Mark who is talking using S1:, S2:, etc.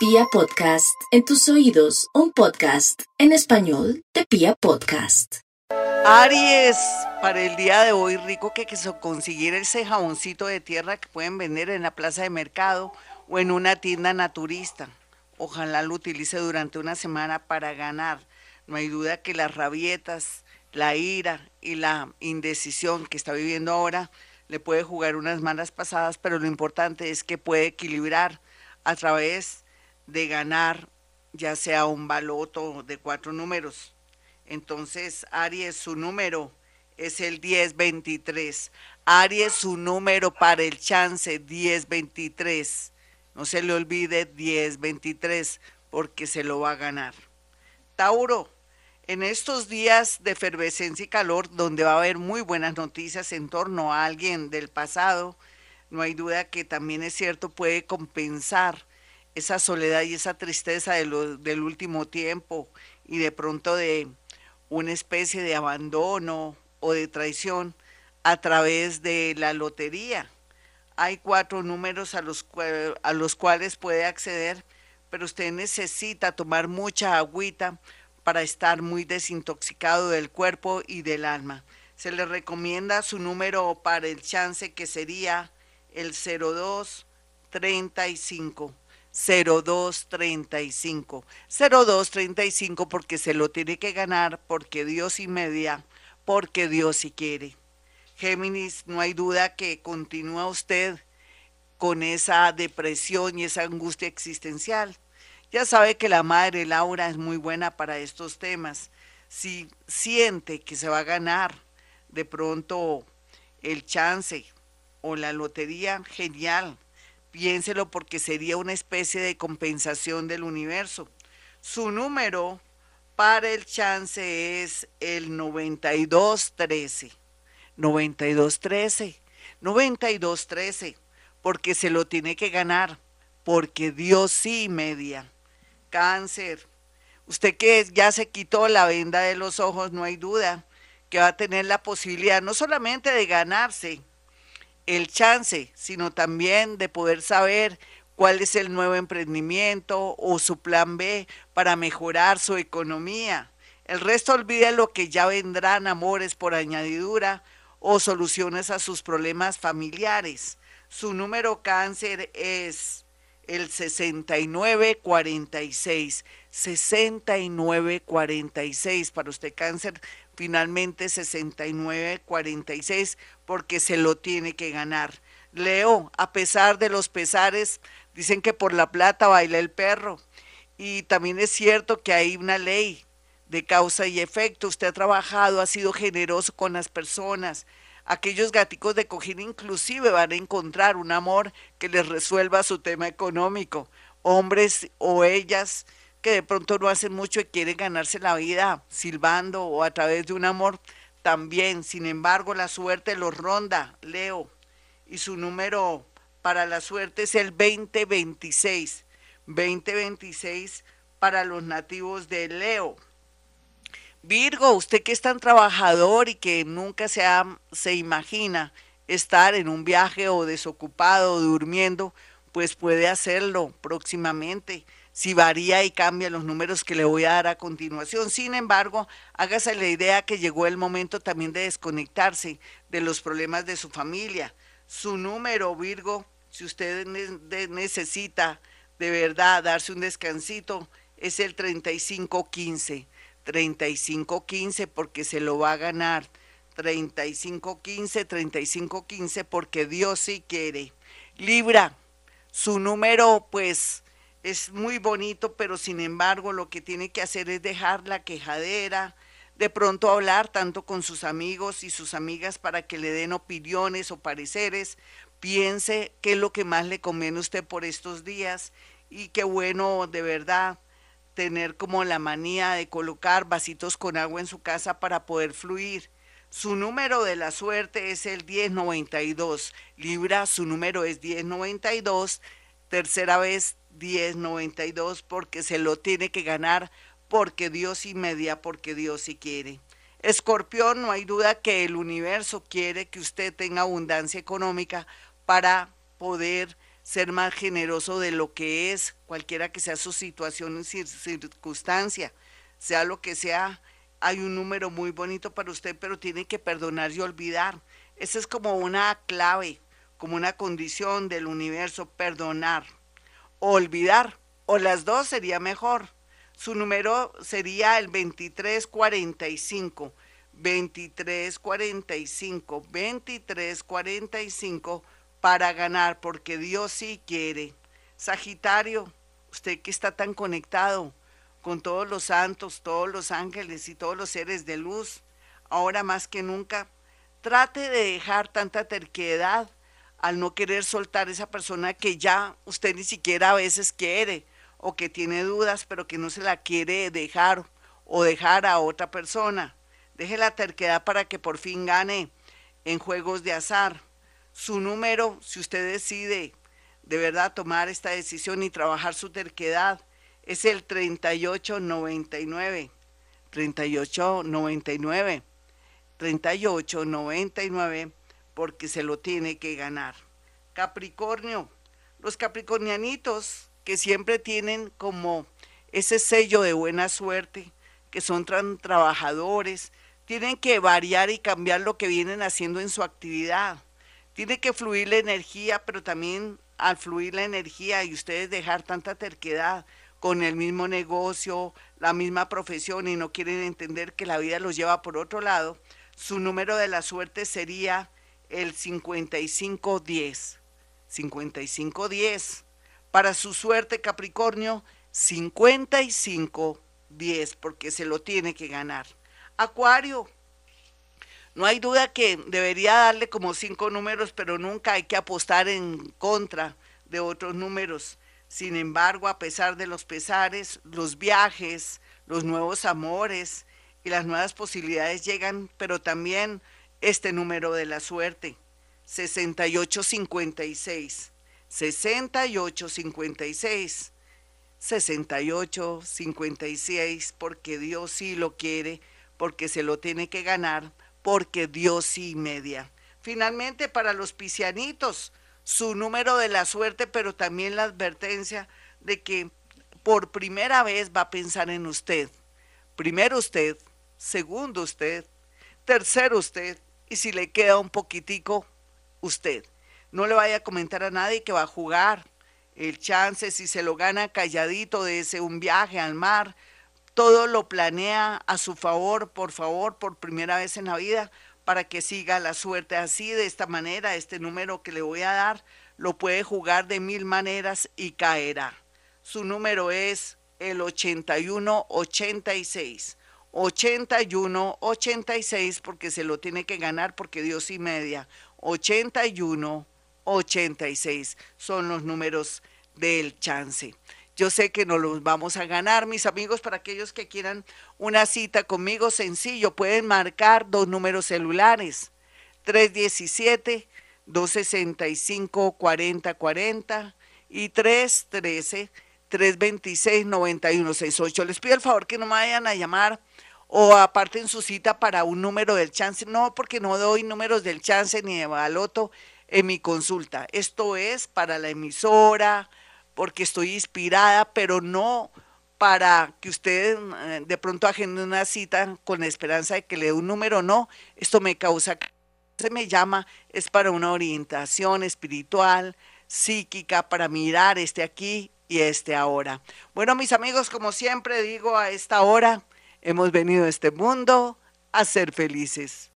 S1: Pia Podcast, en tus oídos, un podcast en español de Pia Podcast.
S2: Aries, para el día de hoy, rico que, que conseguir ese jaboncito de tierra que pueden vender en la plaza de mercado o en una tienda naturista. Ojalá lo utilice durante una semana para ganar. No hay duda que las rabietas, la ira y la indecisión que está viviendo ahora le puede jugar unas malas pasadas, pero lo importante es que puede equilibrar a través de ganar ya sea un baloto de cuatro números. Entonces, Aries, su número es el 1023. Aries, su número para el chance 1023. No se le olvide 1023 porque se lo va a ganar. Tauro, en estos días de efervescencia y calor, donde va a haber muy buenas noticias en torno a alguien del pasado, no hay duda que también es cierto, puede compensar esa soledad y esa tristeza de del último tiempo y de pronto de una especie de abandono o de traición a través de la lotería. Hay cuatro números a los, a los cuales puede acceder, pero usted necesita tomar mucha agüita para estar muy desintoxicado del cuerpo y del alma. Se le recomienda su número para el chance que sería el 0235. 0235. 0235 porque se lo tiene que ganar, porque Dios y media, porque Dios si quiere. Géminis, no hay duda que continúa usted con esa depresión y esa angustia existencial. Ya sabe que la madre Laura es muy buena para estos temas. Si siente que se va a ganar de pronto el chance o la lotería, genial Piénselo porque sería una especie de compensación del universo. Su número para el chance es el 9213. 9213. 9213. Porque se lo tiene que ganar. Porque Dios sí media. Cáncer. Usted que ya se quitó la venda de los ojos, no hay duda que va a tener la posibilidad no solamente de ganarse, el chance, sino también de poder saber cuál es el nuevo emprendimiento o su plan B para mejorar su economía. El resto olvide lo que ya vendrán amores por añadidura o soluciones a sus problemas familiares. Su número cáncer es el 6946. 6946 para usted cáncer finalmente 69-46 porque se lo tiene que ganar. Leo, a pesar de los pesares, dicen que por la plata baila el perro. Y también es cierto que hay una ley de causa y efecto. Usted ha trabajado, ha sido generoso con las personas. Aquellos gaticos de cojín inclusive van a encontrar un amor que les resuelva su tema económico. Hombres o ellas que de pronto no hacen mucho y quieren ganarse la vida silbando o a través de un amor también. Sin embargo, la suerte los ronda, Leo, y su número para la suerte es el 2026. 2026 para los nativos de Leo. Virgo, usted que es tan trabajador y que nunca se, se imagina estar en un viaje o desocupado durmiendo, pues puede hacerlo próximamente si varía y cambia los números que le voy a dar a continuación. Sin embargo, hágase la idea que llegó el momento también de desconectarse de los problemas de su familia. Su número, Virgo, si usted necesita de verdad darse un descansito, es el 3515. 3515 porque se lo va a ganar. 3515, 3515 porque Dios sí quiere. Libra, su número pues es muy bonito, pero sin embargo lo que tiene que hacer es dejar la quejadera, de pronto hablar tanto con sus amigos y sus amigas para que le den opiniones o pareceres, piense qué es lo que más le conviene a usted por estos días y qué bueno de verdad tener como la manía de colocar vasitos con agua en su casa para poder fluir. Su número de la suerte es el 1092. Libra, su número es 1092. Tercera vez 1092 porque se lo tiene que ganar porque Dios y media, porque Dios sí quiere. Escorpión, no hay duda que el universo quiere que usted tenga abundancia económica para poder ser más generoso de lo que es, cualquiera que sea su situación y circunstancia, sea lo que sea, hay un número muy bonito para usted, pero tiene que perdonar y olvidar. Esa es como una clave, como una condición del universo, perdonar, olvidar, o las dos sería mejor. Su número sería el 2345. 2345, 2345 para ganar, porque Dios sí quiere. Sagitario, usted que está tan conectado con todos los santos, todos los ángeles y todos los seres de luz, ahora más que nunca, trate de dejar tanta terquedad al no querer soltar esa persona que ya usted ni siquiera a veces quiere o que tiene dudas, pero que no se la quiere dejar o dejar a otra persona. Deje la terquedad para que por fin gane en juegos de azar. Su número, si usted decide de verdad tomar esta decisión y trabajar su terquedad, es el 3899. 3899. 3899 porque se lo tiene que ganar. Capricornio, los capricornianitos que siempre tienen como ese sello de buena suerte, que son trabajadores, tienen que variar y cambiar lo que vienen haciendo en su actividad. Tiene que fluir la energía, pero también al fluir la energía y ustedes dejar tanta terquedad con el mismo negocio, la misma profesión y no quieren entender que la vida los lleva por otro lado, su número de la suerte sería el 5510. 5510. Para su suerte, Capricornio, 5510, porque se lo tiene que ganar. Acuario, no hay duda que debería darle como cinco números, pero nunca hay que apostar en contra de otros números. Sin embargo, a pesar de los pesares, los viajes, los nuevos amores y las nuevas posibilidades llegan, pero también este número de la suerte, 6856. 6856. 6856, porque Dios sí lo quiere porque se lo tiene que ganar, porque Dios sí media. Finalmente, para los pisianitos, su número de la suerte, pero también la advertencia de que por primera vez va a pensar en usted. Primero usted, segundo usted, tercero usted, y si le queda un poquitico, usted. No le vaya a comentar a nadie que va a jugar el chance, si se lo gana calladito de ese un viaje al mar, todo lo planea a su favor, por favor, por primera vez en la vida, para que siga la suerte así, de esta manera, este número que le voy a dar, lo puede jugar de mil maneras y caerá. Su número es el 8186. 8186 porque se lo tiene que ganar porque Dios y media. 8186 son los números del chance. Yo sé que nos los vamos a ganar, mis amigos, para aquellos que quieran una cita conmigo, sencillo, pueden marcar dos números celulares, 317-265-4040 y 313-326-9168. Les pido el favor que no me vayan a llamar o aparten su cita para un número del chance. No, porque no doy números del chance ni de baloto en mi consulta. Esto es para la emisora, porque estoy inspirada, pero no para que usted eh, de pronto agende una cita con la esperanza de que le dé un número, no, esto me causa, se me llama, es para una orientación espiritual, psíquica, para mirar este aquí y este ahora. Bueno, mis amigos, como siempre digo a esta hora, hemos venido a este mundo a ser felices.